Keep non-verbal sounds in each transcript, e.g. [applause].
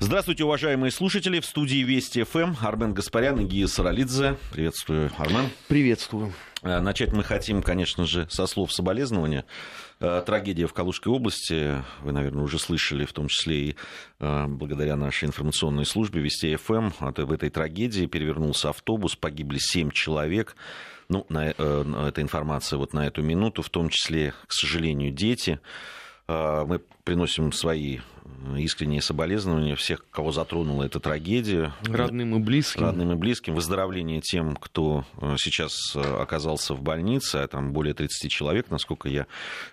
Здравствуйте, уважаемые слушатели. В студии Вести ФМ Армен Гаспарян и Гия Саралидзе. Приветствую, Армен. Приветствую. Э, начать мы хотим, конечно же, со слов соболезнования. Э, трагедия в Калужской области, вы, наверное, уже слышали, в том числе и э, благодаря нашей информационной службе Вести ФМ. В этой трагедии перевернулся автобус, погибли семь человек. Ну, на, эта информация вот на эту минуту, в том числе, к сожалению, дети. Мы приносим свои искренние соболезнования всех, кого затронула эта трагедия. Родным и близким. Родным и близким. Выздоровление тем, кто э, сейчас э, оказался в больнице, а там более 30 человек, насколько я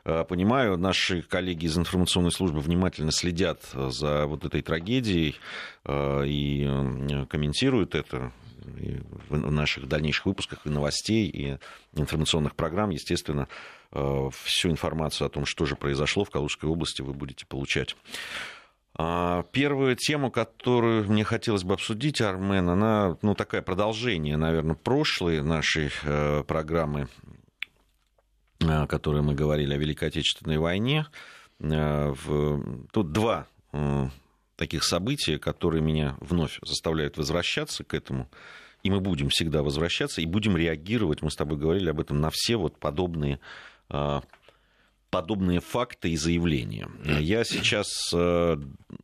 э, понимаю. Наши коллеги из информационной службы внимательно следят за вот этой трагедией и комментируют это в наших дальнейших выпусках и новостей, и информационных программ, естественно, всю информацию о том, что же произошло в Калужской области, вы будете получать. А, первую тему, которую мне хотелось бы обсудить, Армен, она, ну, такая продолжение, наверное, прошлой нашей э, программы, о которой мы говорили о Великой Отечественной войне. Э, тут два э, таких события, которые меня вновь заставляют возвращаться к этому. И мы будем всегда возвращаться и будем реагировать, мы с тобой говорили об этом, на все вот подобные подобные факты и заявления. Я сейчас э,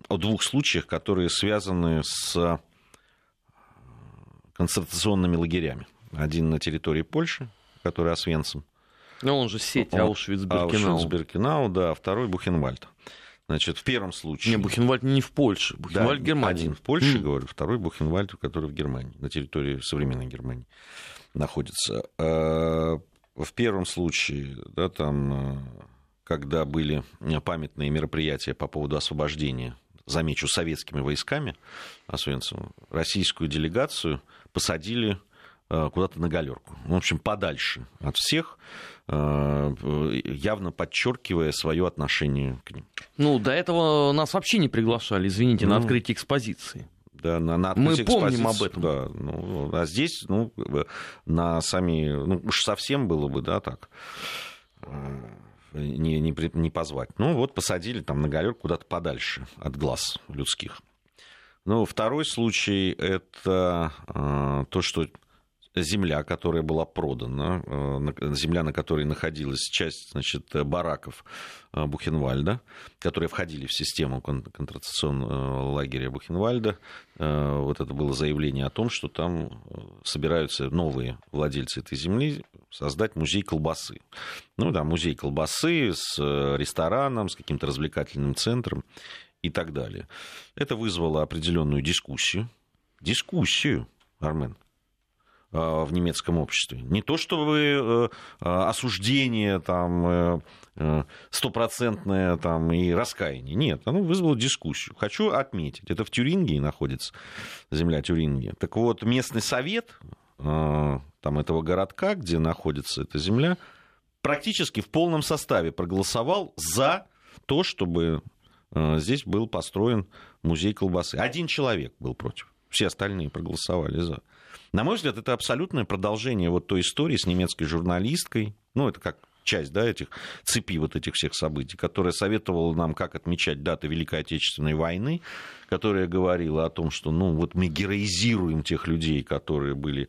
о двух случаях, которые связаны с э, концентрационными лагерями. Один на территории Польши, который Освенцим. Ну, он же сеть Аушвиц-Биркенау. Аушвиц-Биркенау, да, а второй Бухенвальд. Значит, в первом случае... Не, Бухенвальд не в Польше, Бухенвальд да, в Германии. Один в Польше, mm. говорю, второй Бухенвальд, который в Германии, на территории современной Германии находится. Э, в первом случае, да, там когда были памятные мероприятия по поводу освобождения, замечу, советскими войсками Освенцима, российскую делегацию посадили э, куда-то на галерку. В общем, подальше от всех, э, явно подчеркивая свое отношение к ним. Ну, до этого нас вообще не приглашали, извините, ну, на открытие экспозиции. Да, на, на Мы помним об этом. Да, ну, а здесь, ну, на сами, ну, уж совсем было бы, да, так не, не, не позвать. Ну вот посадили там на галерку куда-то подальше от глаз людских. Ну, второй случай – это э, то, что земля, которая была продана, э, земля, на которой находилась часть значит, бараков э, Бухенвальда, которые входили в систему концентрационного лагеря Бухенвальда. Э, вот это было заявление о том, что там собираются новые владельцы этой земли создать музей колбасы. Ну да, музей колбасы с рестораном, с каким-то развлекательным центром и так далее. Это вызвало определенную дискуссию. Дискуссию, Армен. Э, в немецком обществе. Не то чтобы э, э, осуждение там стопроцентное там и раскаяние. Нет, оно вызвало дискуссию. Хочу отметить, это в Тюрингии находится, земля Тюрингии. Так вот, местный совет там этого городка, где находится эта земля, практически в полном составе проголосовал за то, чтобы здесь был построен музей колбасы. Один человек был против. Все остальные проголосовали за. На мой взгляд, это абсолютное продолжение вот той истории с немецкой журналисткой. Ну, это как часть да, этих цепи вот этих всех событий, которая советовала нам, как отмечать даты Великой Отечественной войны, которая говорила о том, что ну, вот мы героизируем тех людей, которые были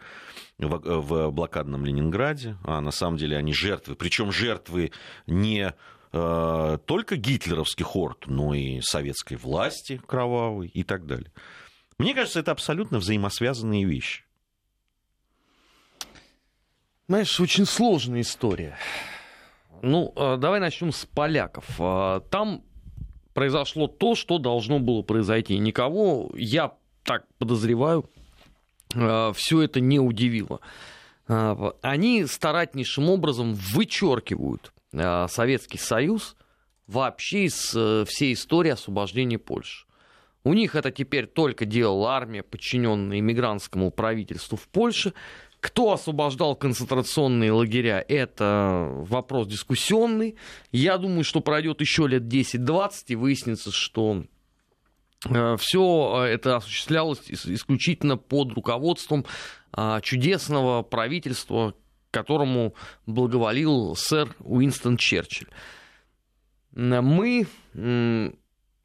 в, в блокадном Ленинграде, а на самом деле они жертвы, причем жертвы не э, только гитлеровских орд, но и советской власти кровавой и так далее. Мне кажется, это абсолютно взаимосвязанные вещи. Знаешь, очень сложная история. Ну, а, давай начнем с поляков. А, там произошло то, что должно было произойти. Никого, я так подозреваю, а, все это не удивило. Они старательнейшим образом вычеркивают Советский Союз вообще из э, всей истории освобождения Польши. У них это теперь только делала армия, подчиненная иммигрантскому правительству в Польше. Кто освобождал концентрационные лагеря, это вопрос дискуссионный. Я думаю, что пройдет еще лет 10-20 и выяснится, что э, все это осуществлялось исключительно под руководством а, чудесного правительства, которому благоволил сэр Уинстон Черчилль. Мы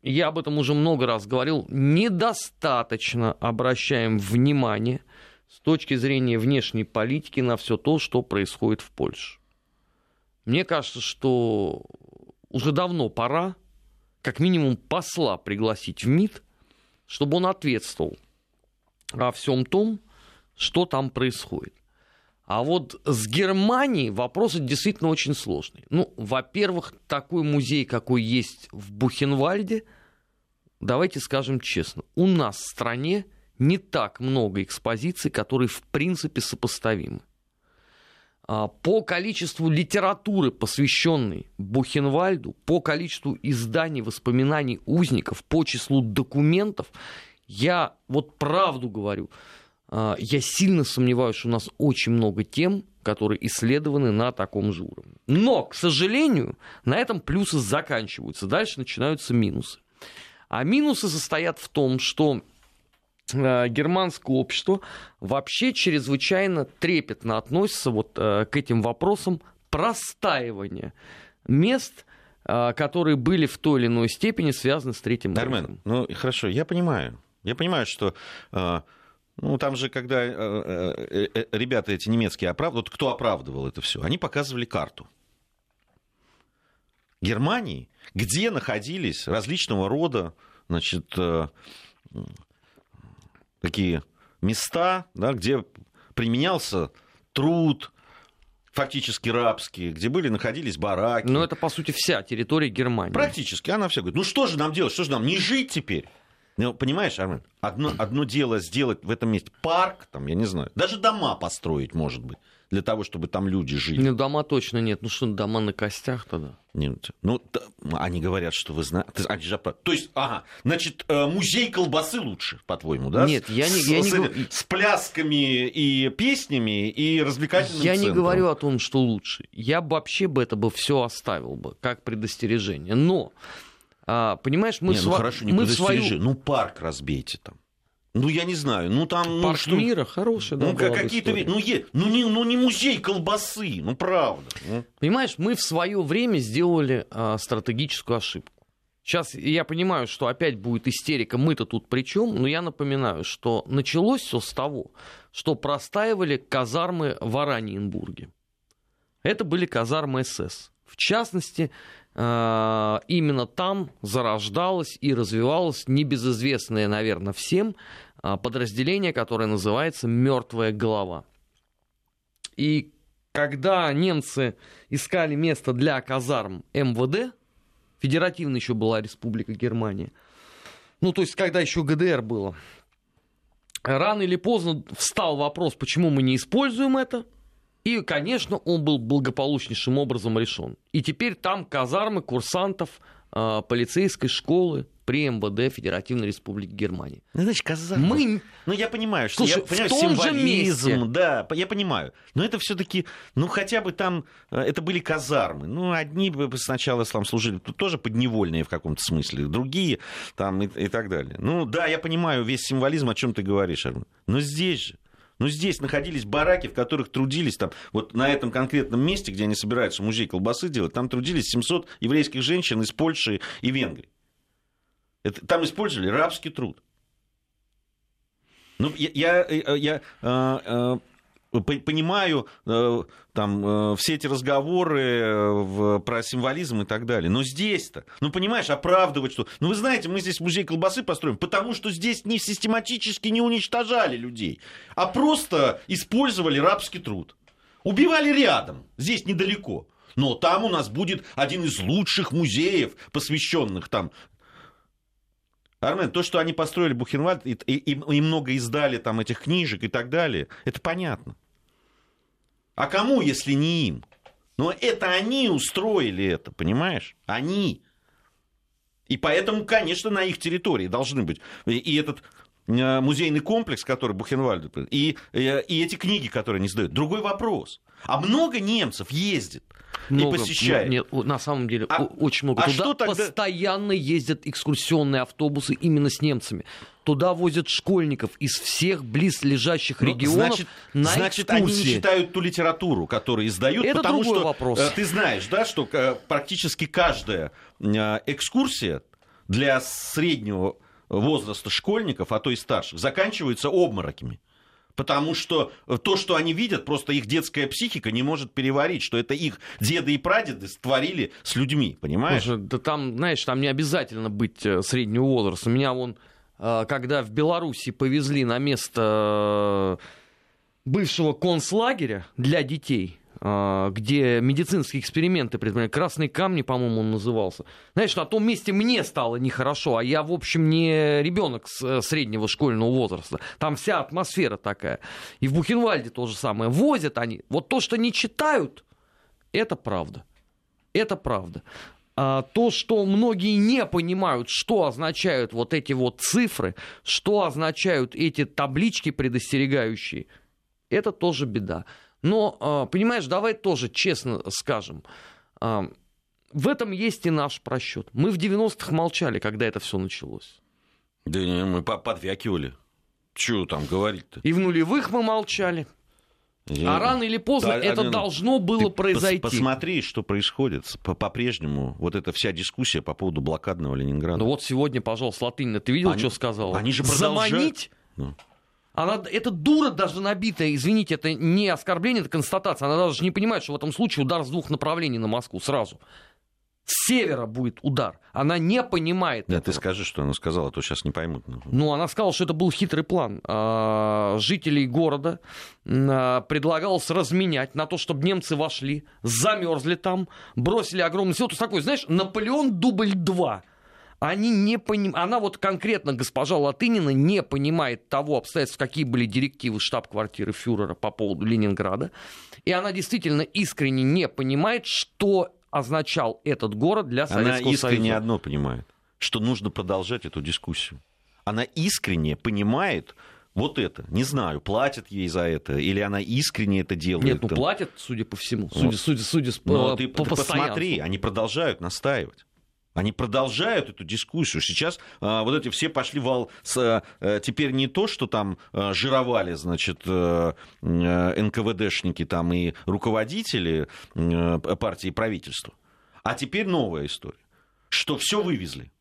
я об этом уже много раз говорил, недостаточно обращаем внимание с точки зрения внешней политики на все то, что происходит в Польше. Мне кажется, что уже давно пора, как минимум, посла пригласить в МИД, чтобы он ответствовал о всем том, что там происходит. А вот с Германией вопрос действительно очень сложный. Ну, во-первых, такой музей, какой есть в Бухенвальде, давайте скажем честно, у нас в стране не так много экспозиций, которые в принципе сопоставимы. А, по количеству литературы, посвященной Бухенвальду, по количеству изданий, воспоминаний узников, по числу документов, я вот правду говорю, а, я сильно сомневаюсь, что у нас очень много тем, которые исследованы на таком же уровне. Но, к сожалению, на этом плюсы заканчиваются. Дальше начинаются минусы. А минусы состоят в том, что германское общество вообще чрезвычайно трепетно относится вот э, к этим вопросам простаивания мест, э, которые были в той или иной степени связаны с Третьим Дармен, ну хорошо, я понимаю. Я понимаю, что ну, там же, когда ребята эти немецкие оправдывали, вот кто оправдывал это все, они показывали карту. Германии, где находились различного рода значит, такие места, да, где применялся труд, фактически рабские, где были, находились бараки. Но это, по сути, вся территория Германии. Практически. Она вся говорит, ну что же нам делать, что же нам, не жить теперь? Ну, понимаешь, Армен, одно, одно дело сделать в этом месте парк, там, я не знаю, даже дома построить, может быть для того, чтобы там люди жили. Ну, дома точно нет. Ну, что, дома на костях тогда? Нет. Ну, они говорят, что вы знаете... То есть, ага, значит, э, музей колбасы лучше, по-твоему, да? Нет, я не... С, я с, не... с плясками и песнями и развлекательным Я центром. не говорю о том, что лучше. Я бы вообще бы это бы все оставил бы, как предостережение. Но, понимаешь, мы... Не, ну, хорошо, не мы свою... ну парк разбейте там. Ну, я не знаю, ну там... Ну, Парк что... мира хороший, да, Ну, как какие-то... Ну, е... ну, не, ну, не музей колбасы, ну, правда. Ну. Понимаешь, мы в свое время сделали а, стратегическую ошибку. Сейчас я понимаю, что опять будет истерика, мы-то тут при чем, но я напоминаю, что началось все с того, что простаивали казармы в Ораниенбурге. Это были казармы СС. В частности, а, именно там зарождалась и развивалась небезызвестная, наверное, всем а, подразделение, которое называется «Мертвая голова». И когда немцы искали место для казарм МВД, федеративно еще была Республика Германия, ну, то есть, когда еще ГДР было, рано или поздно встал вопрос, почему мы не используем это, и, конечно, он был благополучнейшим образом решен. И теперь там казармы курсантов э, полицейской школы при МВД Федеративной Республики Германии. Ну, значит, казармы. Мы... Ну, я понимаю, что Слушай, я понимаю, в том символизм, же месте. да, я понимаю. Но это все-таки, ну, хотя бы там, э, это были казармы. Ну, одни сначала там служили, тут тоже подневольные в каком-то смысле, другие там и, и так далее. Ну, да, я понимаю весь символизм, о чем ты говоришь, Армен. Но здесь же, ну, здесь находились бараки, в которых трудились там, вот на этом конкретном месте, где они собираются музей колбасы делать, там трудились 700 еврейских женщин из Польши и Венгрии. Это, там использовали рабский труд. Ну, я, я, я, я э, э, понимаю э, там все эти разговоры про символизм и так далее. Но здесь-то, ну понимаешь, оправдывать что. Ну вы знаете, мы здесь музей колбасы построим, потому что здесь не систематически не уничтожали людей, а просто использовали рабский труд. Убивали рядом, здесь недалеко. Но там у нас будет один из лучших музеев, посвященных там Армен, то, что они построили Бухенвальд и, и, и много издали там этих книжек и так далее, это понятно. А кому, если не им? Но это они устроили это, понимаешь? Они. И поэтому, конечно, на их территории должны быть. И этот музейный комплекс, который Бухенвальд, и, э, и эти книги, которые они сдают. Другой вопрос. А много немцев ездит много, и посещает. Нет, на самом деле а, очень много. А Туда что тогда... постоянно ездят экскурсионные автобусы именно с немцами. Туда возят школьников из всех близлежащих ну, регионов значит, на Значит, экскурсии. они не читают ту литературу, которую издают, Это потому другой что вопрос. Э, ты знаешь, да, что э, практически каждая э, экскурсия для среднего возраста школьников, а то и старших, заканчиваются обмороками. Потому что то, что они видят, просто их детская психика не может переварить, что это их деды и прадеды створили с людьми, понимаешь? Слушай, да там, знаешь, там не обязательно быть э, среднего возраста. Меня вон, э, когда в Беларуси повезли на место э, бывшего концлагеря для детей, где медицинские эксперименты предпринимали. Красные камни, по-моему, он назывался. Знаешь, на том месте мне стало нехорошо, а я, в общем, не ребенок э, среднего школьного возраста. Там вся атмосфера такая. И в Бухенвальде то же самое. Возят они. Вот то, что не читают, это правда. Это правда. А то, что многие не понимают, что означают вот эти вот цифры, что означают эти таблички предостерегающие, это тоже беда. Но, а, понимаешь, давай тоже честно скажем, а, в этом есть и наш просчет. Мы в 90-х молчали, когда это все началось. Да не, мы подвякивали. Чего там говорить-то? И в нулевых мы молчали. Я... А рано или поздно да, это а, должно было произойти. Пос посмотри, что происходит по-прежнему. Вот эта вся дискуссия по поводу блокадного Ленинграда. Ну вот сегодня, пожалуйста, Латынина, ты видел, они, что сказал? Они же продолжают... Заманить ну. Она, это дура даже набитая, извините, это не оскорбление, это констатация. Она даже не понимает, что в этом случае удар с двух направлений на Москву сразу. С севера будет удар. Она не понимает. Да, ты скажи, что она сказала, а то сейчас не поймут. Ну, она сказала, что это был хитрый план. А, жителей города а, предлагалось разменять на то, чтобы немцы вошли, замерзли там, бросили огромный сил. То есть такой, знаешь, Наполеон дубль 2 они не поним... она вот конкретно, госпожа Латынина, не понимает того обстоятельства, какие были директивы штаб-квартиры фюрера по поводу Ленинграда, и она действительно искренне не понимает, что означал этот город для Советского Союза. Она искренне Союза. одно понимает, что нужно продолжать эту дискуссию. Она искренне понимает, вот это. Не знаю, платят ей за это, или она искренне это делает. Нет, ну платят, судя по всему. Судя, вот. судя, судя, судя Но по, ты, по ты посмотри, они продолжают настаивать. Они продолжают эту дискуссию. Сейчас а, вот эти все пошли вал с, а, теперь не то, что там а, жировали, значит, а, НКВДшники там и руководители а, партии и правительства, а теперь новая история, что все вывезли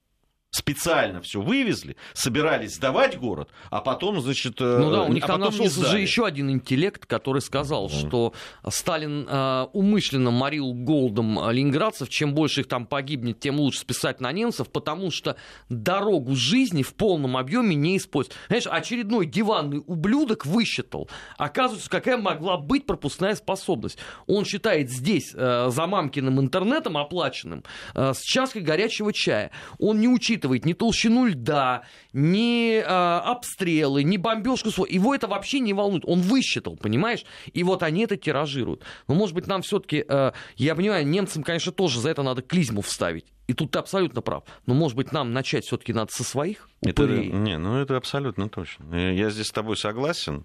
специально все вывезли, собирались сдавать город, а потом, значит, э, ну да, у них а там нашелся же еще один интеллект, который сказал, mm. что Сталин э, умышленно морил голодом ленинградцев, чем больше их там погибнет, тем лучше списать на немцев, потому что дорогу жизни в полном объеме не используют. Знаешь, очередной диванный ублюдок высчитал, оказывается, какая могла быть пропускная способность. Он считает здесь э, за мамкиным интернетом оплаченным э, с чашкой горячего чая. Он не учитывает учитывает ни толщину льда, ни э, обстрелы, ни бомбежку. Его это вообще не волнует. Он высчитал, понимаешь? И вот они это тиражируют. Но, может быть, нам все-таки, э, я понимаю, немцам, конечно, тоже за это надо клизму вставить. И тут ты абсолютно прав. Но, может быть, нам начать все-таки надо со своих упырей? Это, не, ну это абсолютно точно. Я здесь с тобой согласен.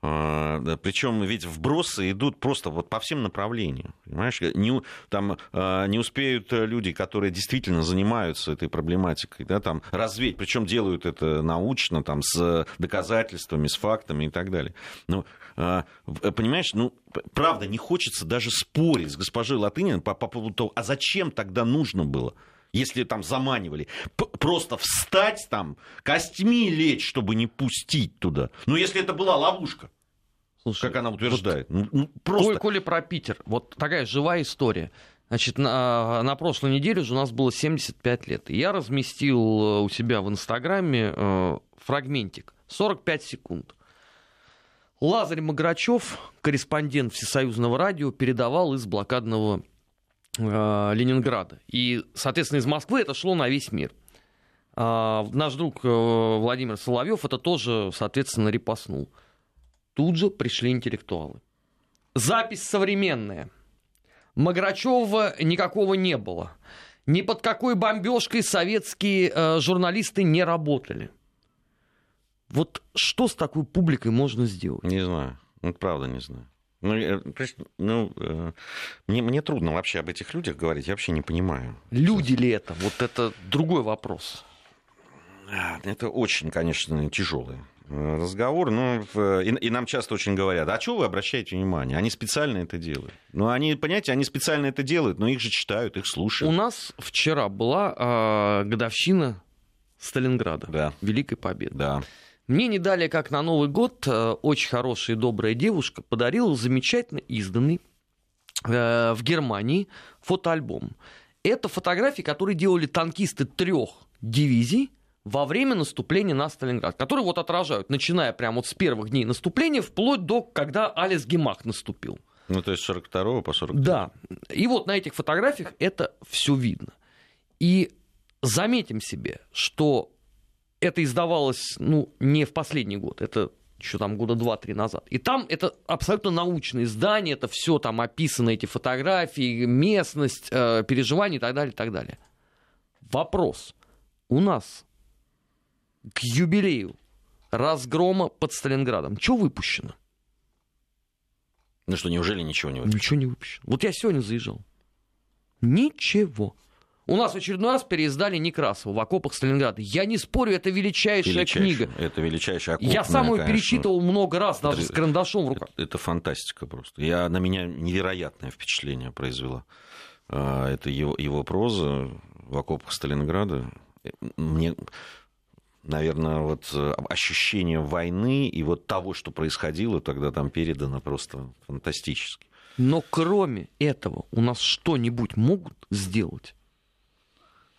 А, Причем ведь вбросы идут просто вот по всем направлениям. Понимаешь? Не, там, а, не успеют люди, которые действительно занимаются этой проблематикой, да, там, развеять, причем делают это научно, там, с доказательствами, с фактами и так далее. Но, а, понимаешь, ну, правда, не хочется даже спорить с госпожой Латыниной по, по поводу того, а зачем тогда нужно было? Если там заманивали, просто встать там, костьми лечь, чтобы не пустить туда. Ну, если это была ловушка. Слушай, как она утверждает. Вот, ну, просто... Коли про Питер, вот такая живая история. Значит, на, на прошлой неделе же у нас было 75 лет. И я разместил э, у себя в Инстаграме э, фрагментик. 45 секунд. Лазарь Маграчев, корреспондент Всесоюзного радио, передавал из блокадного Ленинграда. И, соответственно, из Москвы это шло на весь мир. А наш друг э, Владимир Соловьев это тоже, соответственно, репостнул. Тут же пришли интеллектуалы. Запись современная. Маграчева никакого не было. Ни под какой бомбежкой советские э, журналисты не работали. Вот что с такой публикой можно сделать? Не знаю. Ну, правда не знаю. Ну, э, ну э, мне, мне трудно вообще об этих людях говорить, я вообще не понимаю. Люди ли это? Вот это другой вопрос. Это очень, конечно, тяжелая разговор. Ну, и, и нам часто очень говорят, а что вы обращаете внимание? Они специально это делают. Ну, они, понимаете, они специально это делают, но их же читают, их слушают. У нас вчера была э, годовщина Сталинграда, да. Великой Победы. Да. Мне не далее, как на Новый год, э, очень хорошая и добрая девушка подарила замечательно изданный э, в Германии фотоальбом. Это фотографии, которые делали танкисты трех дивизий во время наступления на Сталинград, которые вот отражают, начиная прямо вот с первых дней наступления, вплоть до, когда Алис Гемах наступил. Ну, то есть 42 по 43. Да. И вот на этих фотографиях это все видно. И заметим себе, что это издавалось, ну, не в последний год, это еще там года два-три назад. И там это абсолютно научное издание, это все там описано, эти фотографии, местность, э, переживания и так далее, и так далее. Вопрос. У нас к юбилею разгрома под Сталинградом что выпущено? Ну что, неужели ничего не выпущено? Ничего не выпущено. Вот я сегодня заезжал. Ничего. У нас очередной раз переиздали Некрасова в окопах Сталинграда. Я не спорю, это величайшая, величайшая книга. Это величайшая окопная, Я сам ее перечитывал много раз, даже это, с карандашом в руках. Это, это фантастика просто. Я, на меня невероятное впечатление произвела. А, это его, его проза в окопах Сталинграда. Мне, наверное, вот ощущение войны и вот того, что происходило тогда там передано просто фантастически. Но кроме этого у нас что-нибудь могут сделать?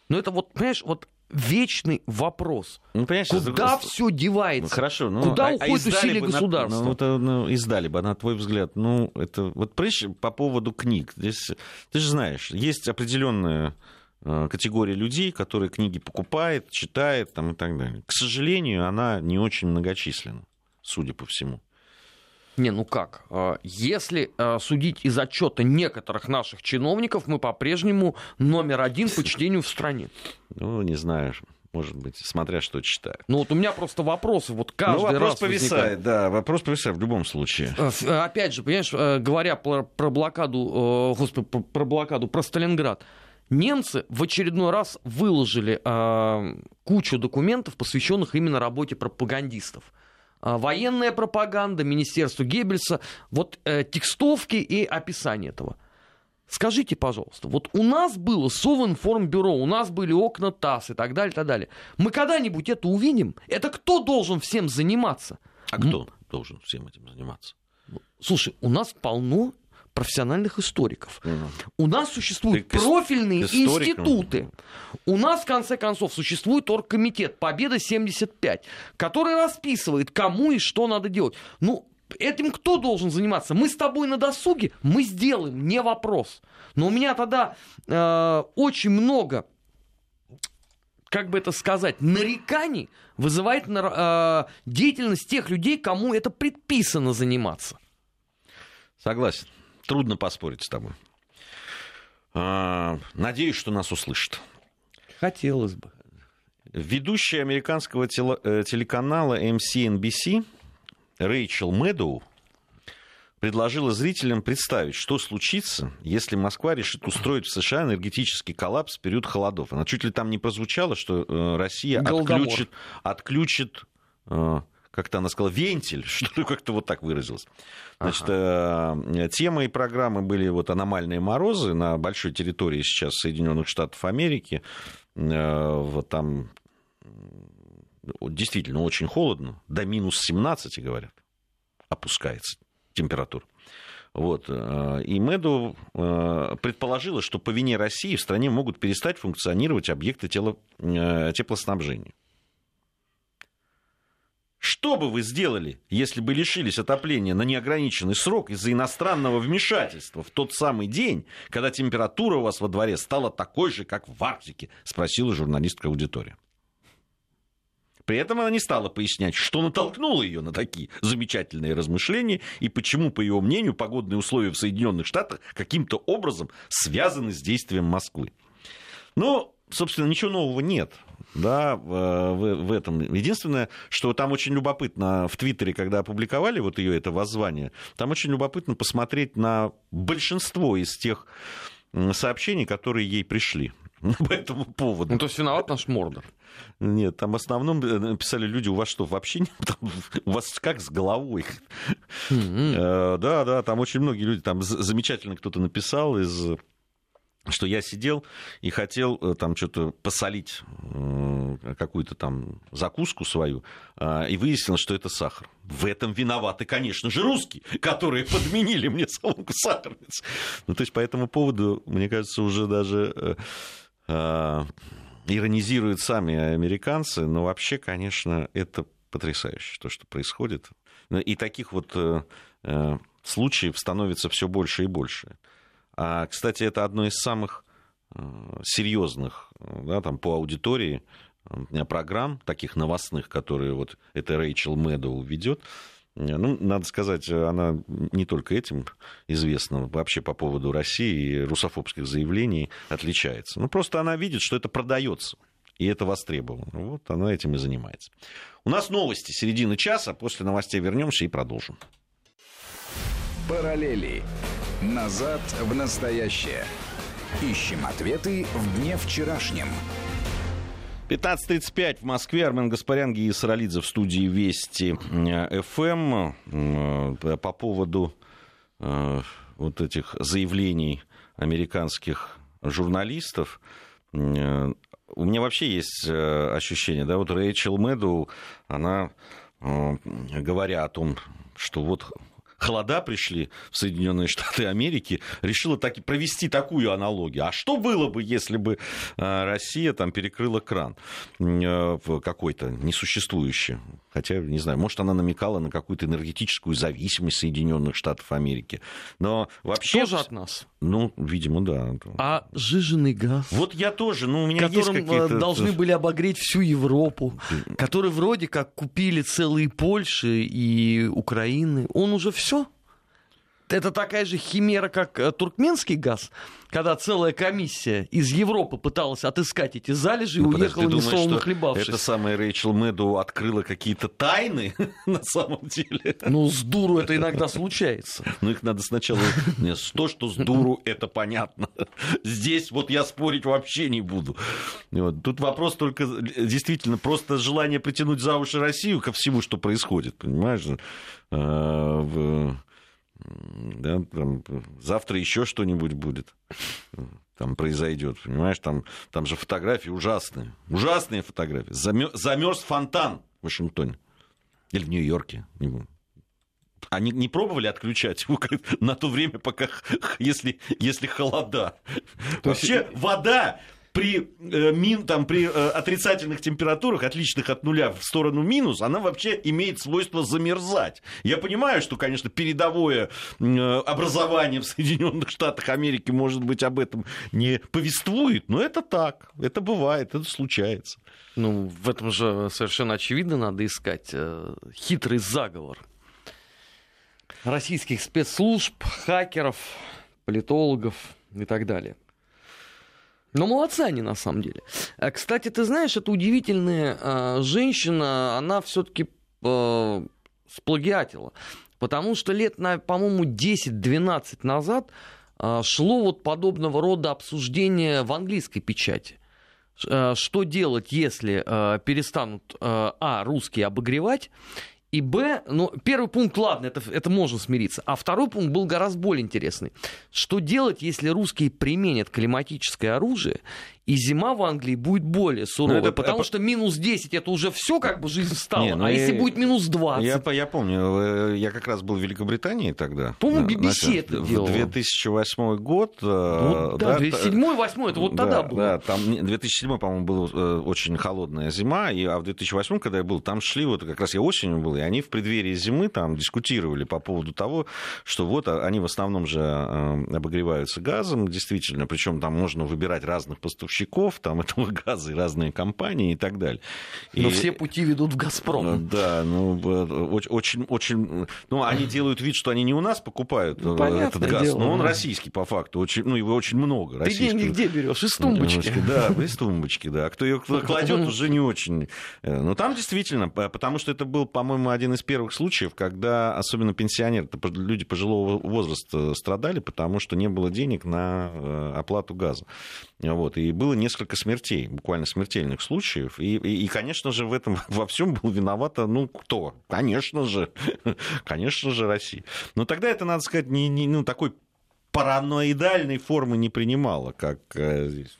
Но это вот, понимаешь, вот вечный вопрос. Ну, Куда это... все девается? Ну, хорошо, ну, Куда а, уходит а усилия государства? Ну, это, ну, издали бы, на твой взгляд. Ну, это вот прежде по поводу книг. Здесь, ты же знаешь, есть определенная э, категория людей, которые книги покупает, читает там, и так далее. К сожалению, она не очень многочисленна, судя по всему. Не, ну как? А, если а, судить из отчета некоторых наших чиновников, мы по-прежнему номер один по чтению в стране. Ну, не знаю может быть, смотря что читают. Ну вот у меня просто вопросы, вот каждый ну, вопрос раз повисает, возникает. да, вопрос повисает в любом случае. А, опять же, понимаешь, говоря про, про блокаду, господи, про, про блокаду, про Сталинград, немцы в очередной раз выложили э, кучу документов, посвященных именно работе пропагандистов. А, военная пропаганда, Министерство Геббельса, вот э, текстовки и описание этого. Скажите, пожалуйста, вот у нас было Совинформбюро, у нас были окна ТАСС и так далее, и так далее. Мы когда-нибудь это увидим? Это кто должен всем заниматься? А кто М- должен всем этим заниматься? Слушай, у нас полно профессиональных историков. У нас существуют Ты профильные институты. У нас, в конце концов, существует оргкомитет «Победа-75», который расписывает, кому и что надо делать. Ну, этим кто должен заниматься? Мы с тобой на досуге, мы сделаем, не вопрос. Но у меня тогда э, очень много, как бы это сказать, нареканий вызывает э, деятельность тех людей, кому это предписано заниматься. Согласен трудно поспорить с тобой. А, надеюсь, что нас услышат. Хотелось бы. Ведущая американского э, телеканала MCNBC Рэйчел Мэдоу предложила зрителям представить, что случится, если Москва решит устроить в США энергетический коллапс в период холодов. Она чуть ли там не прозвучала, что э, Россия отключит, отключит э, как-то она сказала, вентиль, [laughs] что как-то вот так выразилась. Значит, ага. Э, темой программы были вот аномальные морозы на большой территории сейчас Соединенных Штатов Америки. Э, вот там действительно очень холодно, до минус 17, говорят, опускается температура. Вот. Э, и Мэду предположила, что по вине России в стране могут перестать функционировать объекты тело... теплоснабжения. Что бы вы сделали, если бы лишились отопления на неограниченный срок из-за иностранного вмешательства в тот самый день, когда температура у вас во дворе стала такой же, как в Арктике? Спросила журналистка аудитория. При этом она не стала пояснять, что натолкнуло ее на такие замечательные размышления и почему, по ее мнению, погодные условия в Соединенных Штатах каким-то образом связаны с действием Москвы. Но, собственно, ничего нового нет да, в, в этом. Единственное, что там очень любопытно в Твиттере, когда опубликовали вот ее это воззвание, там очень любопытно посмотреть на большинство из тех сообщений, которые ей пришли. [laughs] по этому поводу. Ну, то есть виноват наш Мордор. Нет, там в основном э, писали люди, у вас что, вообще нет? [laughs] Там, у вас как с головой? Mm-hmm. Да, да, там очень многие люди, там замечательно кто-то написал из что я сидел и хотел э, там что-то посолить какую-то там закуску свою, а, и выяснилось, что это сахар. В этом виноваты, конечно же, русские, которые подменили мне солонку сахарницы. Ну, то есть по этому поводу, мне кажется, уже даже э, иронизируют сами американцы, но вообще, конечно, это потрясающе, то, что происходит. И таких вот э, случаев становится все больше и больше. А, кстати, это одно из самых э, серьезных да, там, по аудитории э, программ, таких новостных, которые вот это Рэйчел Мэдоу ведет. Ну, надо сказать, она не только этим известна, вообще по поводу России и русофобских заявлений отличается. Ну, просто она видит, что это продается, и это востребовано. Вот она этим и занимается. У нас новости середины часа, после новостей вернемся и продолжим. Параллели. Назад в настоящее. Ищем ответы в дне вчерашнем. 15.35 в Москве. Армен Гаспарян, Гия Саралидзе в студии Вести ФМ. Э, по поводу э, вот этих заявлений американских журналистов. Э, у меня вообще есть ощущение, да, вот Рэйчел Мэдоу, она, говоря о том, что вот холода пришли в Соединенные Штаты Америки, решила так провести такую аналогию. А что было бы, если бы а, Россия там перекрыла кран э, какой-то несуществующий? Хотя, не знаю, может, она намекала на какую-то энергетическую зависимость Соединенных Штатов Америки. Но вообще... Тоже от нас? Ну, видимо, да. А жиженый газ? Вот я тоже, ну, у меня которым есть какие-то... Э, должны были обогреть всю Европу, который вроде как купили целые Польши и Украины. Он уже все все. Это такая же химера, как э, туркменский газ, когда целая комиссия из Европы пыталась отыскать эти залежи ну, и уехала подожди, не словом хлебавшись. Это самая Рэйчел Мэдоу открыла какие-то тайны [laughs] на самом деле. Ну, с дуру это иногда случается. Ну, их надо сначала... То, что с дуру, [laughs] это понятно. Здесь вот я спорить вообще не буду. Тут вопрос только действительно просто желание притянуть за уши Россию ко всему, что происходит, понимаешь? Да, там, завтра еще что-нибудь будет там произойдет, понимаешь, там, там же фотографии ужасные, ужасные фотографии. Замерз фонтан в Вашингтоне или в Нью-Йорке. Они не пробовали отключать его на то время, пока, если, если холода. То Вообще вода при, э, мин, там, при э, отрицательных температурах, отличных от нуля в сторону минус, она вообще имеет свойство замерзать. Я понимаю, что, конечно, передовое э, образование в [laughs] Соединенных Штатах Америки, может быть, об этом не повествует, но это так, это бывает, это случается. Ну, в этом же совершенно очевидно надо искать э, хитрый заговор российских спецслужб, хакеров, политологов и так далее. Но молодцы они на самом деле. А, кстати, ты знаешь, это удивительная э, женщина, она все-таки э, сплагиатила. Потому что лет, на, по-моему, 10-12 назад шло вот подобного рода обсуждение в английской печати. Что делать, если перестанут, а, русские обогревать, и Б, ну, первый пункт, ладно, это, это можно смириться. А второй пункт был гораздо более интересный. Что делать, если русские применят климатическое оружие и зима в Англии будет более суровая, ну, это, потому это... что минус 10 это уже все как бы жизнь стала, Не, ну а я, если будет минус 20? Я, я помню, э, я как раз был в Великобритании тогда. По-моему, BBC значит, это делал. 2008 год. Э, ну, да, да 2007-2008, это вот тогда да, было. Да, там 2007, по-моему, была э, очень холодная зима, и, а в 2008, когда я был, там шли, вот как раз я осенью был, и они в преддверии зимы там дискутировали по поводу того, что вот а, они в основном же обогреваются газом, действительно, причем там можно выбирать разных поставщиков, поставщиков там, [laughs] этого газа и разные компании и так далее. Но и, все пути ведут в «Газпром». Э, да, ну, очень, очень... Ну, они делают вид, что они не у нас покупают ну, э, этот газ, дело, но он да. российский по факту. Очень, ну, его очень много. Ты деньги где берешь? Из тумбочки. Да, из тумбочки, да. Кто ее кладет, уже не очень. Э, но там действительно, потому что это был, по-моему, один из первых случаев, когда особенно пенсионеры, люди пожилого возраста страдали, потому что не было денег на э, оплату газа. Вот. И было несколько смертей, буквально смертельных случаев. И, и, и, конечно же, в этом [laughs] во всем был виновата, ну, кто? Конечно же, [laughs] конечно же, Россия. Но тогда это, надо сказать, не, не ну, такой параноидальной формы не принимала, как э, здесь.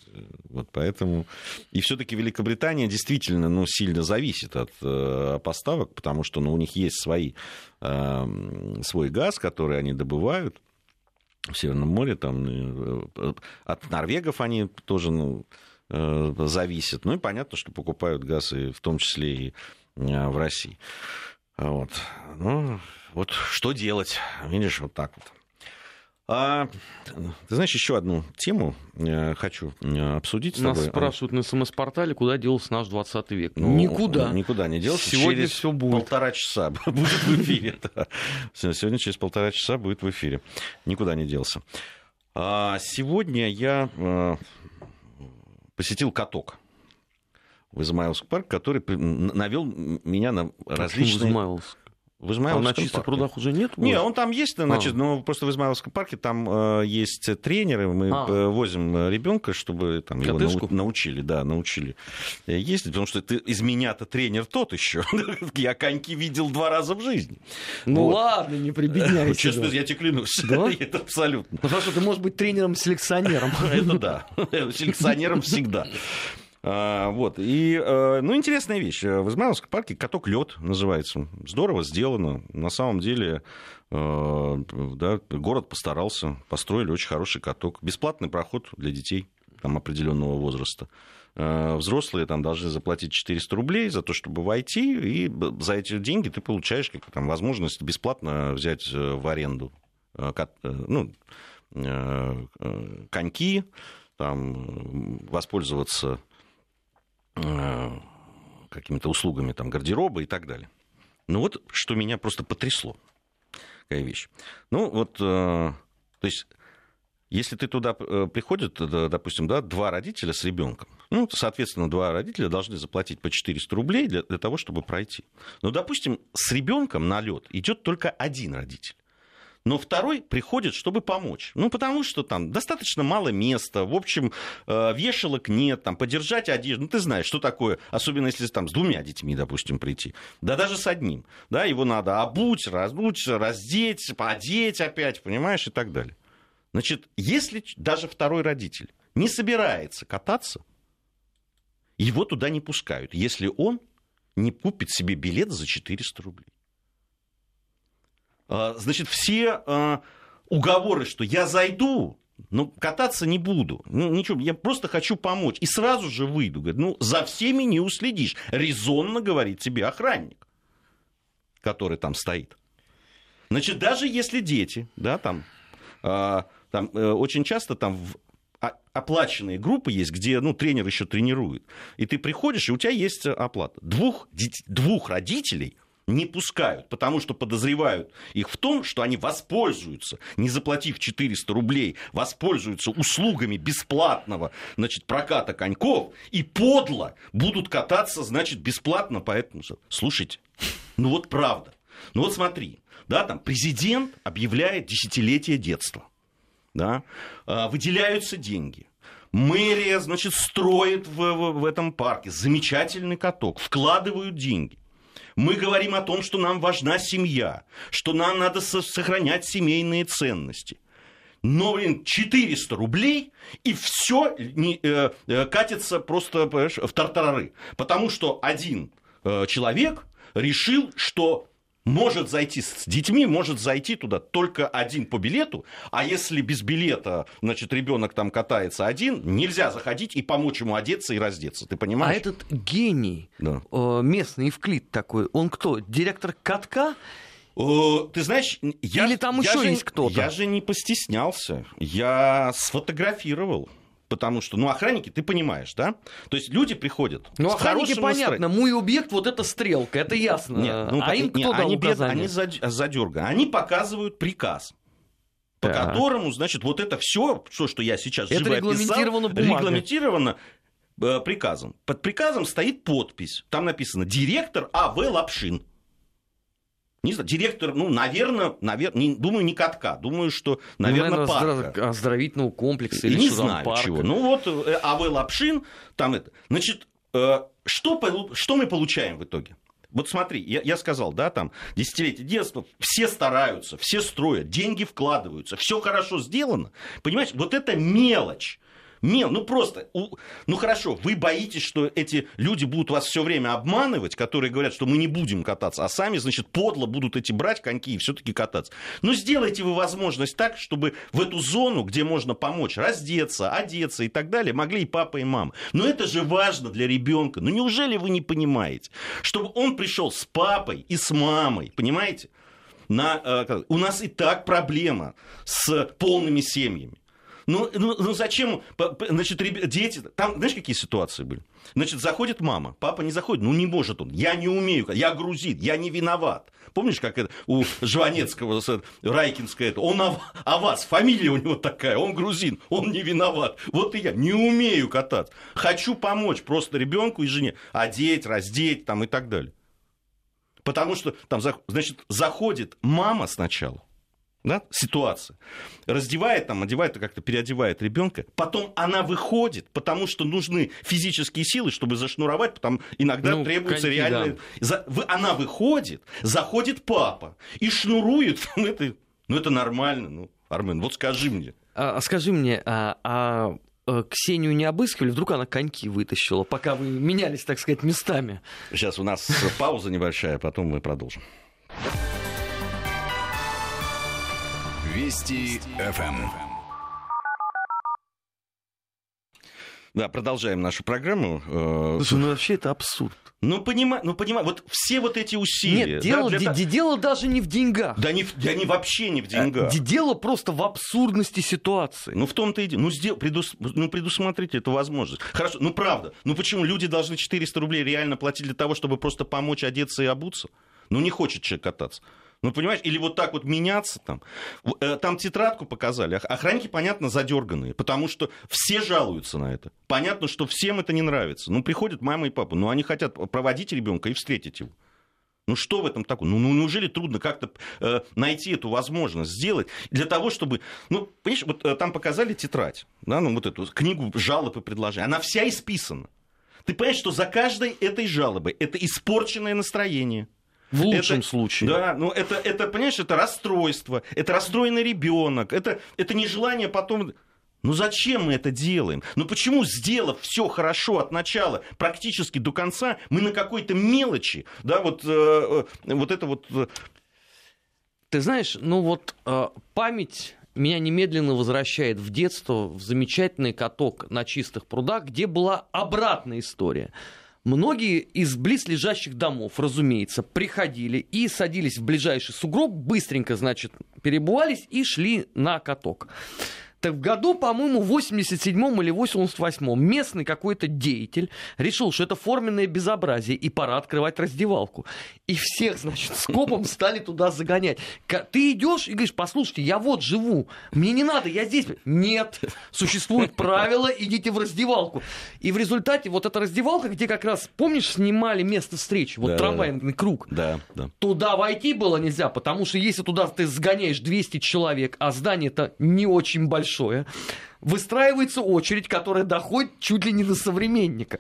Вот поэтому... И все-таки Великобритания действительно ну, сильно зависит от э, поставок, потому что ну, у них есть свои, э, свой газ, который они добывают в Северном море. Там, э, от норвегов они тоже ну, э, зависят. Ну и понятно, что покупают газ и в том числе и э, в России. Вот. Ну, вот что делать? Видишь, вот так вот. А, ты знаешь, еще одну тему э, хочу э, обсудить с Нас тобой. спрашивают на СМС-портале, куда делся наш 20 век. Ну, никуда. Никуда не делся. Сегодня через все будет. полтора часа [laughs] будет в эфире. Сегодня через полтора часа будет в эфире. Никуда не делся. А сегодня я э, посетил каток в Измайловск парк, который навел меня на различные... Измайловск? В Измайловском а на чистых парке. прудах уже нет? Не, он там есть, значит, а. но просто в Измайловском парке там э, есть тренеры, мы а. возим ребенка, чтобы там его нау- научили, да, научили ездить, потому что ты из меня-то тренер тот еще. [laughs] я коньки видел два раза в жизни. Ну вот. ладно, не прибедняйся. [laughs] Честно, я тебе клянусь. Да? [laughs] Это абсолютно. Потому что ты можешь быть тренером-селекционером. Это да. Селекционером всегда. А, вот. И, э, ну, интересная вещь. В Измайловском парке каток лед называется. Здорово сделано. На самом деле, э, да, город постарался. Построили очень хороший каток. Бесплатный проход для детей там, определенного возраста. Э, взрослые там должны заплатить 400 рублей за то, чтобы войти, и за эти деньги ты получаешь как, там, возможность бесплатно взять в аренду ну, коньки, там, воспользоваться Э, какими-то услугами там, гардероба и так далее. Ну вот, что меня просто потрясло, какая вещь. Ну вот, э, то есть, если ты туда э, приходит, допустим, да, два родителя с ребенком, ну, соответственно, два родителя должны заплатить по 400 рублей для, для того, чтобы пройти. Но, допустим, с ребенком на лед идет только один родитель но второй приходит, чтобы помочь. Ну, потому что там достаточно мало места, в общем, э, вешалок нет, там, подержать одежду. Ну, ты знаешь, что такое, особенно если там с двумя детьми, допустим, прийти. Да даже с одним. Да, его надо обуть, разбуть, раздеть, одеть опять, понимаешь, и так далее. Значит, если даже второй родитель не собирается кататься, его туда не пускают, если он не купит себе билет за 400 рублей. А, значит, все а, уговоры, что я зайду, но кататься не буду. Ну, ничего, я просто хочу помочь. И сразу же выйду. Говорит, ну, за всеми не уследишь. Резонно говорит тебе охранник, который там стоит. Значит, даже если дети, да, там, э, там э, очень часто там в оплаченные группы есть, где ну, тренер еще тренирует. И ты приходишь, и у тебя есть оплата. Двух, двух родителей – не пускают, потому что подозревают их в том, что они воспользуются, не заплатив 400 рублей, воспользуются услугами бесплатного значит, проката коньков и подло будут кататься, значит, бесплатно. Поэтому, слушайте, ну вот правда. Ну вот смотри, да, там президент объявляет десятилетие детства, да, а, выделяются деньги, Мэрия, значит, строит в, в, в этом парке замечательный каток, вкладывают деньги. Мы говорим о том, что нам важна семья, что нам надо сохранять семейные ценности. Но, блин, 400 рублей, и все э, э, катится просто в тартарары. Потому что один э, человек решил, что может зайти с детьми, может зайти туда только один по билету, а если без билета, значит, ребенок там катается один, нельзя заходить и помочь ему одеться и раздеться. Ты понимаешь? А этот гений, да. Э, местный Евклид такой, он кто? Директор катка? Ты знаешь, я, Или там еще же, есть кто-то? Я же не постеснялся. Я сфотографировал потому что, ну, охранники, ты понимаешь, да? То есть люди приходят. Ну, охранники понятно, настроением. мой объект вот это стрелка, это ясно. Нет, ну, а им кто нет, дал они, указания? они задерганы. Они показывают приказ по так. которому, значит, вот это все, все, что я сейчас это регламентировано описал, регламентировано э, приказом. Под приказом стоит подпись. Там написано «Директор А.В. Лапшин». Не знаю, директор, ну, наверное, наверное не, думаю, не катка, думаю, что, наверное, ну, наверное парка. оздоровительного комплекса или Не знаю парка. чего. Ну, вот э, А.В. Лапшин, там это. Значит, э, что, что мы получаем в итоге? Вот смотри, я, я сказал, да, там, десятилетие детства, все стараются, все строят, деньги вкладываются, все хорошо сделано. Понимаешь, вот это мелочь. Мел, ну просто, ну хорошо, вы боитесь, что эти люди будут вас все время обманывать, которые говорят, что мы не будем кататься, а сами, значит, подло будут эти брать коньки и все-таки кататься. Ну сделайте вы возможность так, чтобы в эту зону, где можно помочь, раздеться, одеться и так далее, могли и папа, и мама. Но это же важно для ребенка. Ну неужели вы не понимаете, чтобы он пришел с папой и с мамой, понимаете? На, э, у нас и так проблема с полными семьями. Ну, ну, ну зачем? Значит, дети... Там, знаешь, какие ситуации были? Значит, заходит мама, папа не заходит, ну не может он, я не умею, я грузин, я не виноват. Помнишь, как это у Жванецкого, Райкинская, это, он о, о вас, фамилия у него такая, он грузин, он не виноват. Вот и я не умею кататься. Хочу помочь просто ребенку и жене одеть, раздеть там и так далее. Потому что там, значит, заходит мама сначала, да, ситуация. Раздевает, там, одевает, как-то переодевает ребенка. Потом она выходит, потому что нужны физические силы, чтобы зашнуровать, потому иногда ну, требуется реально. Да. За... Она выходит, заходит папа и шнурует. [laughs] Ну, это, ну, это нормально. Ну, Армен, вот скажи мне. А, а скажи мне, а, а э, Ксению не обыскивали, вдруг она коньки вытащила, пока вы менялись, так сказать, местами. Сейчас у нас пауза небольшая, потом мы продолжим. Вести ФМ. Да, продолжаем нашу программу. Э, Слушай, ну вообще это абсурд. Ну, понимаю, ну, понимаю, вот все вот эти усилия... Нет, дело, да, для... дело даже не в деньгах. Да, не, да не вообще не в деньгах. Дело просто в абсурдности ситуации. Ну, в том-то и дело. Ну, сдел... предус... ну, предусмотрите эту возможность. Хорошо, ну, правда. Ну, почему люди должны 400 рублей реально платить для того, чтобы просто помочь одеться и обуться? Ну, не хочет человек кататься. Ну, понимаешь, или вот так вот меняться там. Э, там тетрадку показали. Охранники, понятно, задерганные, потому что все жалуются на это. Понятно, что всем это не нравится. Ну, приходят мама и папа, ну, они хотят проводить ребенка и встретить его. Ну что в этом такое? Ну, ну неужели трудно как-то э, найти эту возможность сделать для того, чтобы... Ну, понимаешь, вот э, там показали тетрадь, да, ну вот эту книгу жалоб и предложений. Она вся исписана. Ты понимаешь, что за каждой этой жалобой это испорченное настроение – в лучшем это, случае. Да, ну это, это, понимаешь, это расстройство, это расстроенный ребенок, это, это нежелание потом... Ну зачем мы это делаем? Ну почему, сделав все хорошо от начала, практически до конца, мы на какой-то мелочи, да, вот, э, э, вот это вот... Э, Ты знаешь, ну вот э, память меня немедленно возвращает в детство, в замечательный каток на чистых прудах, где была обратная история. Многие из близлежащих домов, разумеется, приходили и садились в ближайший сугроб, быстренько, значит, перебывались и шли на каток. Так в году, по-моему, 87-м или 88-м местный какой-то деятель решил, что это форменное безобразие, и пора открывать раздевалку. И всех, значит, скопом стали туда загонять. Ты идешь и говоришь, послушайте, я вот живу, мне не надо, я здесь. Нет, существуют правила, идите в раздевалку. И в результате вот эта раздевалка, где как раз, помнишь, снимали место встречи, вот да, трамвайный круг. Да, да. Туда войти было нельзя, потому что если туда ты сгоняешь 200 человек, а здание-то не очень большое, большое, выстраивается очередь, которая доходит чуть ли не до современника.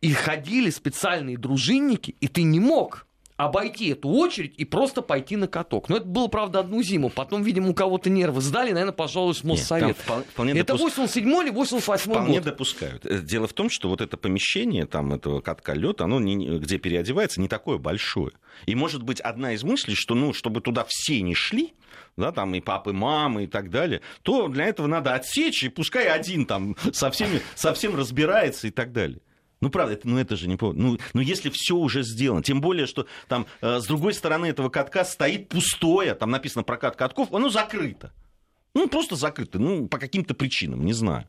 И ходили специальные дружинники, и ты не мог обойти эту очередь и просто пойти на каток. Но это было, правда, одну зиму. Потом, видимо, у кого-то нервы сдали, наверное, пожалуй, Моссовет. Нет, вполне это допуск... 87 или 88 вполне год? допускают. Э, дело в том, что вот это помещение, там, этого катка лед, оно, не, где переодевается, не такое большое. И, может быть, одна из мыслей, что, ну, чтобы туда все не шли, да, там и папы, мамы и так далее, то для этого надо отсечь, и пускай один там со всеми, совсем разбирается и так далее. Ну, правда, это, ну, это же не повод. Ну, ну, если все уже сделано, тем более, что там э, с другой стороны этого катка стоит пустое, там написано прокат катков, оно закрыто. Ну, просто закрыто, ну, по каким-то причинам, не знаю.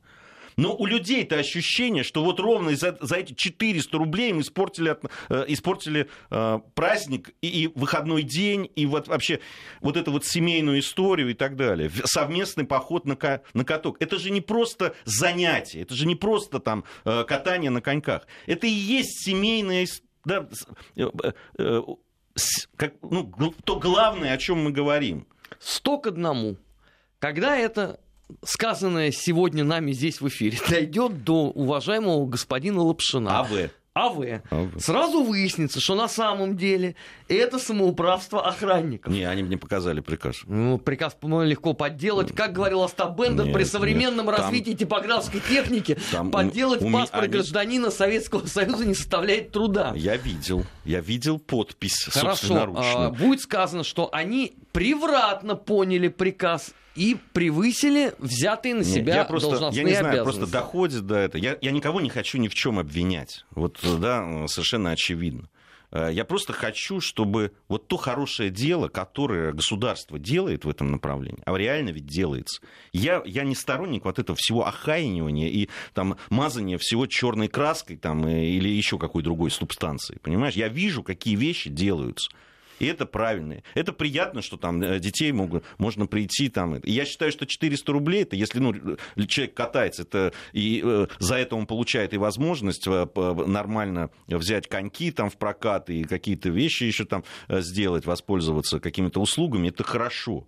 Но у людей-то ощущение, что вот ровно за, за эти 400 рублей им испортили, э, испортили э, праздник и, и выходной день, и вот вообще вот эту вот семейную историю и так далее. Совместный поход на, на каток. Это же не просто занятие, это же не просто там э, катание на коньках. Это и есть семейная да, э, э, как, ну, то главное, о чем мы говорим. Сто к одному. Когда это сказанное сегодня нами здесь в эфире [laughs] дойдет до уважаемого господина Лапшина. А вы? АВ, АВ, сразу выяснится, что на самом деле это самоуправство охранников. Не, они мне показали приказ. Ну, приказ, по-моему, легко подделать. Как говорил Остап Бендер, нет, при современном нет, развитии там, типографской техники там, подделать у, паспорт они... гражданина Советского Союза не составляет труда. Я видел, я видел подпись Хорошо, а, будет сказано, что они превратно поняли приказ и превысили взятые на себя я просто, должностные Я не знаю, просто доходит до этого. Я, я никого не хочу ни в чем обвинять. Вот, да, совершенно очевидно. Э, я просто хочу, чтобы вот то хорошее дело, которое государство делает в этом направлении, а реально ведь делается. Я, я не сторонник вот этого всего охаянивания и там, мазания всего черной краской там, э, или еще какой другой субстанции. Понимаешь? Я вижу, какие вещи делаются и это правильно. Это приятно, что там э, детей могут, можно прийти там. Я считаю, что 400 рублей, это если ну, человек катается, это, и э, за это он получает и возможность э, нормально взять коньки там в прокат и какие-то вещи еще там сделать, воспользоваться какими-то услугами, это хорошо.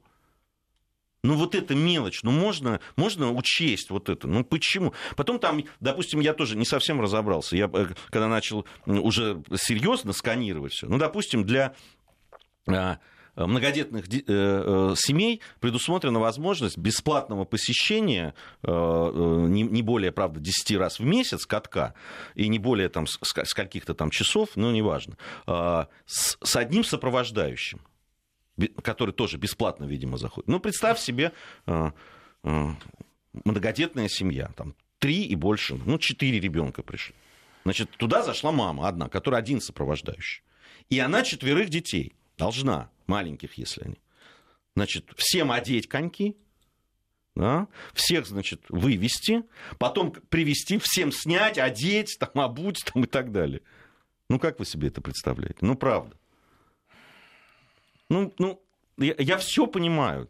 Ну вот это мелочь, ну можно, можно учесть вот это, ну почему? Потом там, допустим, я тоже не совсем разобрался, я когда начал уже серьезно сканировать все, ну допустим, для многодетных э, э, семей предусмотрена возможность бесплатного посещения э, не более, правда, 10 раз в месяц катка и не более там скольких-то там часов, ну, неважно, с одним сопровождающим, который тоже бесплатно, видимо, заходит. Ну, представь себе многодетная семья, там, три и больше, ну, четыре ребенка пришли. Значит, туда зашла мама одна, которая один сопровождающий. И она четверых детей – должна, маленьких, если они. Значит, всем одеть коньки, да, всех, значит, вывести, потом привести, всем снять, одеть, там, обуть там, и так далее. Ну, как вы себе это представляете? Ну, правда. Ну, ну я, я все понимаю.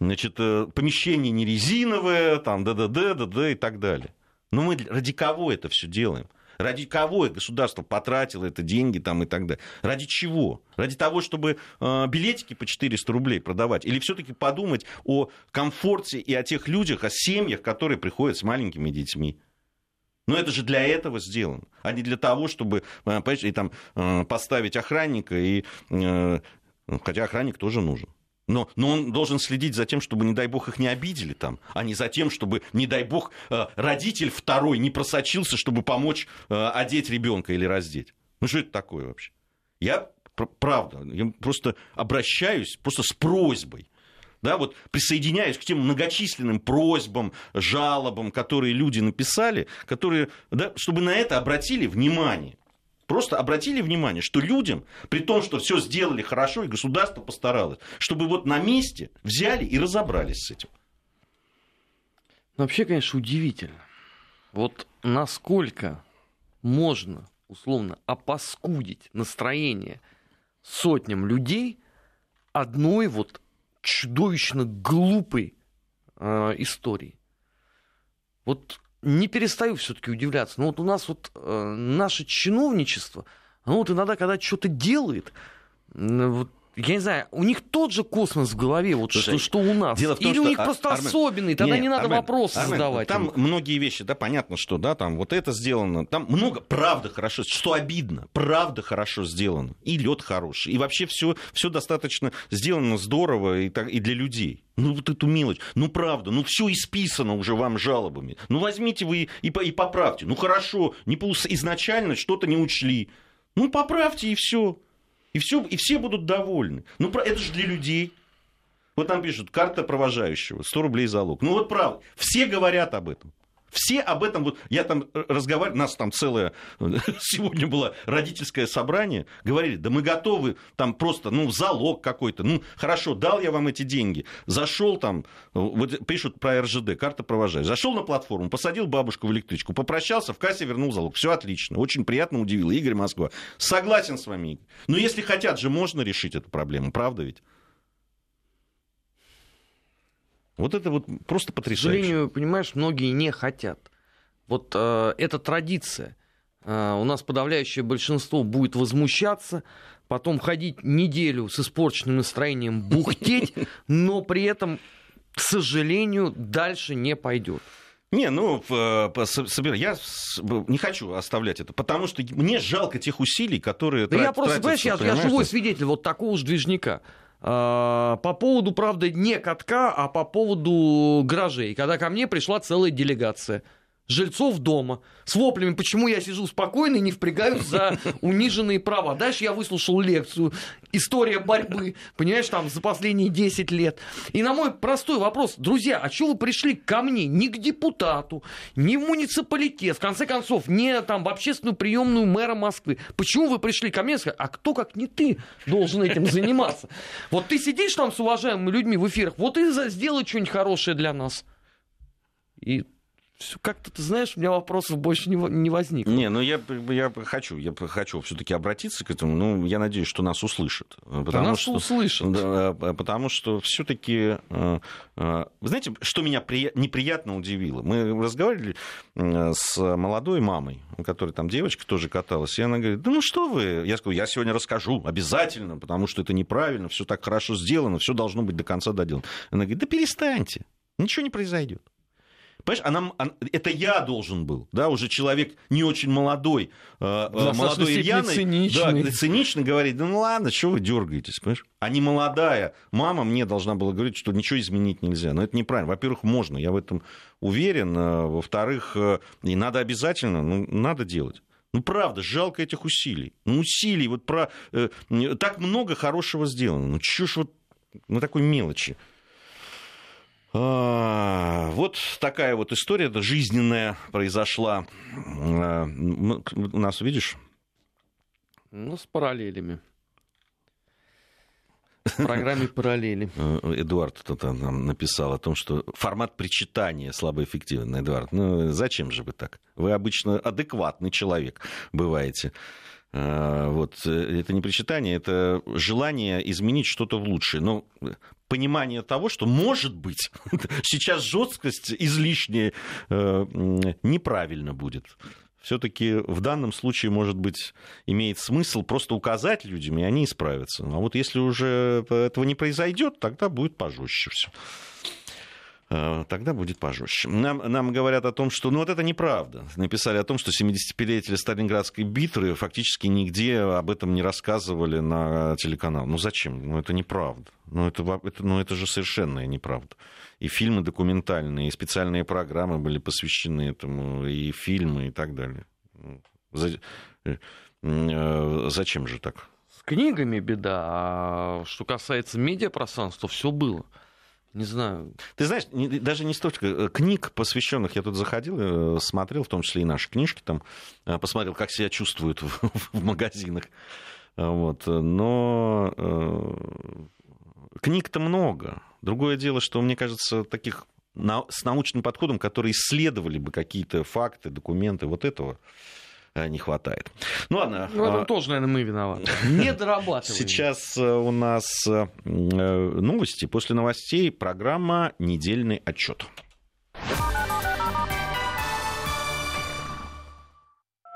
Значит, э, помещение не резиновое, там, да-да-да, да-да и так далее. Но мы ради кого это все делаем? Ради кого государство потратило это деньги там и так далее? Ради чего? Ради того, чтобы э, билетики по 400 рублей продавать? Или все-таки подумать о комфорте и о тех людях, о семьях, которые приходят с маленькими детьми? Но это же для этого сделано, а не для того, чтобы э, и там, э, поставить охранника, и, хотя охранник тоже нужен. Но, но он должен следить за тем, чтобы, не дай бог, их не обидели там, а не за тем, чтобы, не дай бог, э, родитель второй не просочился, чтобы помочь э, одеть ребенка или раздеть. Ну что это такое вообще? Я, правда, я просто обращаюсь просто с просьбой. Да, вот присоединяюсь к тем многочисленным просьбам, жалобам, которые люди написали, которые, да, чтобы на это обратили внимание. Просто обратили внимание, что людям, при том, что все сделали хорошо, и государство постаралось, чтобы вот на месте взяли и разобрались с этим. Ну, вообще, конечно, удивительно. Вот насколько можно, условно, опаскудить настроение сотням людей одной вот чудовищно глупой э, истории. Вот не перестаю все-таки удивляться. Но вот у нас вот э, наше чиновничество, оно вот иногда, когда что-то делает, вот я не знаю, у них тот же космос в голове, вот Слушай, что, что у нас. Дело в том, Или что... у них просто Армен... особенный, тогда Нет, не надо Армен, вопросы Армен, задавать. Там им. многие вещи, да, понятно, что, да, там вот это сделано, там много, правда хорошо, что обидно, правда хорошо сделано, и лед хороший, и вообще все, все достаточно сделано здорово и, так, и для людей. Ну, вот эту мелочь. Ну, правда, ну, все исписано уже вам жалобами. Ну, возьмите вы и, и поправьте. Ну, хорошо, не, изначально что-то не учли. Ну, поправьте и все. И, все, и все будут довольны. Ну, это же для людей. Вот там пишут, карта провожающего, 100 рублей залог. Ну вот правда, все говорят об этом. Все об этом, вот я там разговаривал, у нас там целое, [laughs] сегодня было родительское собрание, говорили, да мы готовы там просто, ну, залог какой-то, ну, хорошо, дал я вам эти деньги, зашел там, вот пишут про РЖД, карта провожает, зашел на платформу, посадил бабушку в электричку, попрощался, в кассе вернул залог, все отлично, очень приятно удивило, Игорь Москва. Согласен с вами, Игорь. Но если хотят же, можно решить эту проблему, правда ведь? Вот это вот просто потрясающе. К сожалению, понимаешь, многие не хотят. Вот э, эта традиция А, у нас подавляющее большинство будет возмущаться, потом ходить неделю с испорченным настроением, бухтеть, [laughs] но при этом, к сожалению, дальше не пойдет. Не, ну, собер... я не хочу оставлять это, потому что мне жалко тех усилий, которые да я просто, понимаешь, я, я живой свидетель вот такого же движника. А, по поводу, правда, не катка, а по поводу гаражей. Когда ко мне пришла целая делегация – жильцов дома с воплями, почему я сижу спокойно и не впрягаюсь за униженные права. Дальше я выслушал лекцию, история борьбы, понимаешь, там за последние 10 лет. И на мой простой вопрос, друзья, а что вы пришли ко мне, не к депутату, не в муниципалитет, в конце концов, не там в общественную приемную мэра Москвы. Почему вы пришли ко мне а кто как не ты должен этим заниматься? Вот ты сидишь там с уважаемыми людьми в эфирах, вот и сделай что-нибудь хорошее для нас. И как-то, ты знаешь, у меня вопросов больше не, не возникло. Не, ну я, я хочу, я хочу все-таки обратиться к этому. Ну, я надеюсь, что нас услышат. Потому да нас что, услышат. Да, а, потому что все-таки, э, э, знаете, что меня при, неприятно удивило? Мы разговаривали с молодой мамой, у которой там девочка тоже каталась, и она говорит, да ну что вы? Я сказал, я сегодня расскажу, обязательно, потому что это неправильно, все так хорошо сделано, все должно быть до конца доделано. Она говорит, да перестаньте, ничего не произойдет. Понимаешь, она, она, это я должен был, да, уже человек не очень молодой, э, э молодой Ильяной, циничный. да, цинично говорить, да ну ладно, что вы дергаетесь, понимаешь? А не молодая мама мне должна была говорить, что ничего изменить нельзя. Но это неправильно. Во-первых, можно, я в этом уверен. Э, во-вторых, э, и надо обязательно, ну, надо делать. Ну, правда, жалко этих усилий. Ну, усилий, вот про... Э, так много хорошего сделано. Ну, ж вот на такой мелочи. А, вот такая вот история жизненная произошла. А, нас, видишь? Ну, с параллелями. В программе [laughs] параллели. Э, Эдуард тут нам написал о том, что формат причитания слабоэффективный, Эдуард. Ну, зачем же вы так? Вы обычно адекватный человек бываете. А, вот, э, это не причитание, это желание изменить что-то в лучшее. Но понимание того, что, может быть, [laughs] сейчас жесткость излишняя э, неправильно будет. Все-таки в данном случае, может быть, имеет смысл просто указать людям, и они исправятся. А вот если уже этого не произойдет, тогда будет пожестче все. Э, тогда будет пожестче. Нам, нам говорят о том, что ну вот это неправда. Написали о том, что 75-летие Сталинградской битвы фактически нигде об этом не рассказывали на телеканал. Ну зачем? Ну это неправда. Ну это, это, ну, это же совершенная неправда. И фильмы документальные, и специальные программы были посвящены этому, и фильмы, и так далее. Э, э, зачем же так? С книгами беда, а что касается медиапространства, все было не знаю. Ты знаешь, даже не столько э, книг, посвященных, я тут заходил, э, смотрел, в том числе и наши книжки, там, э, посмотрел, как себя чувствуют [laughs] в, в магазинах. Вот. Но э, книг-то много. Другое дело, что, мне кажется, таких на, с научным подходом, которые исследовали бы какие-то факты, документы, вот этого не хватает. Ну ладно. Ну, это а... тоже, наверное, мы виноваты. [laughs] Не дорабатываем. Сейчас э, у нас э, новости. После новостей программа «Недельный отчет».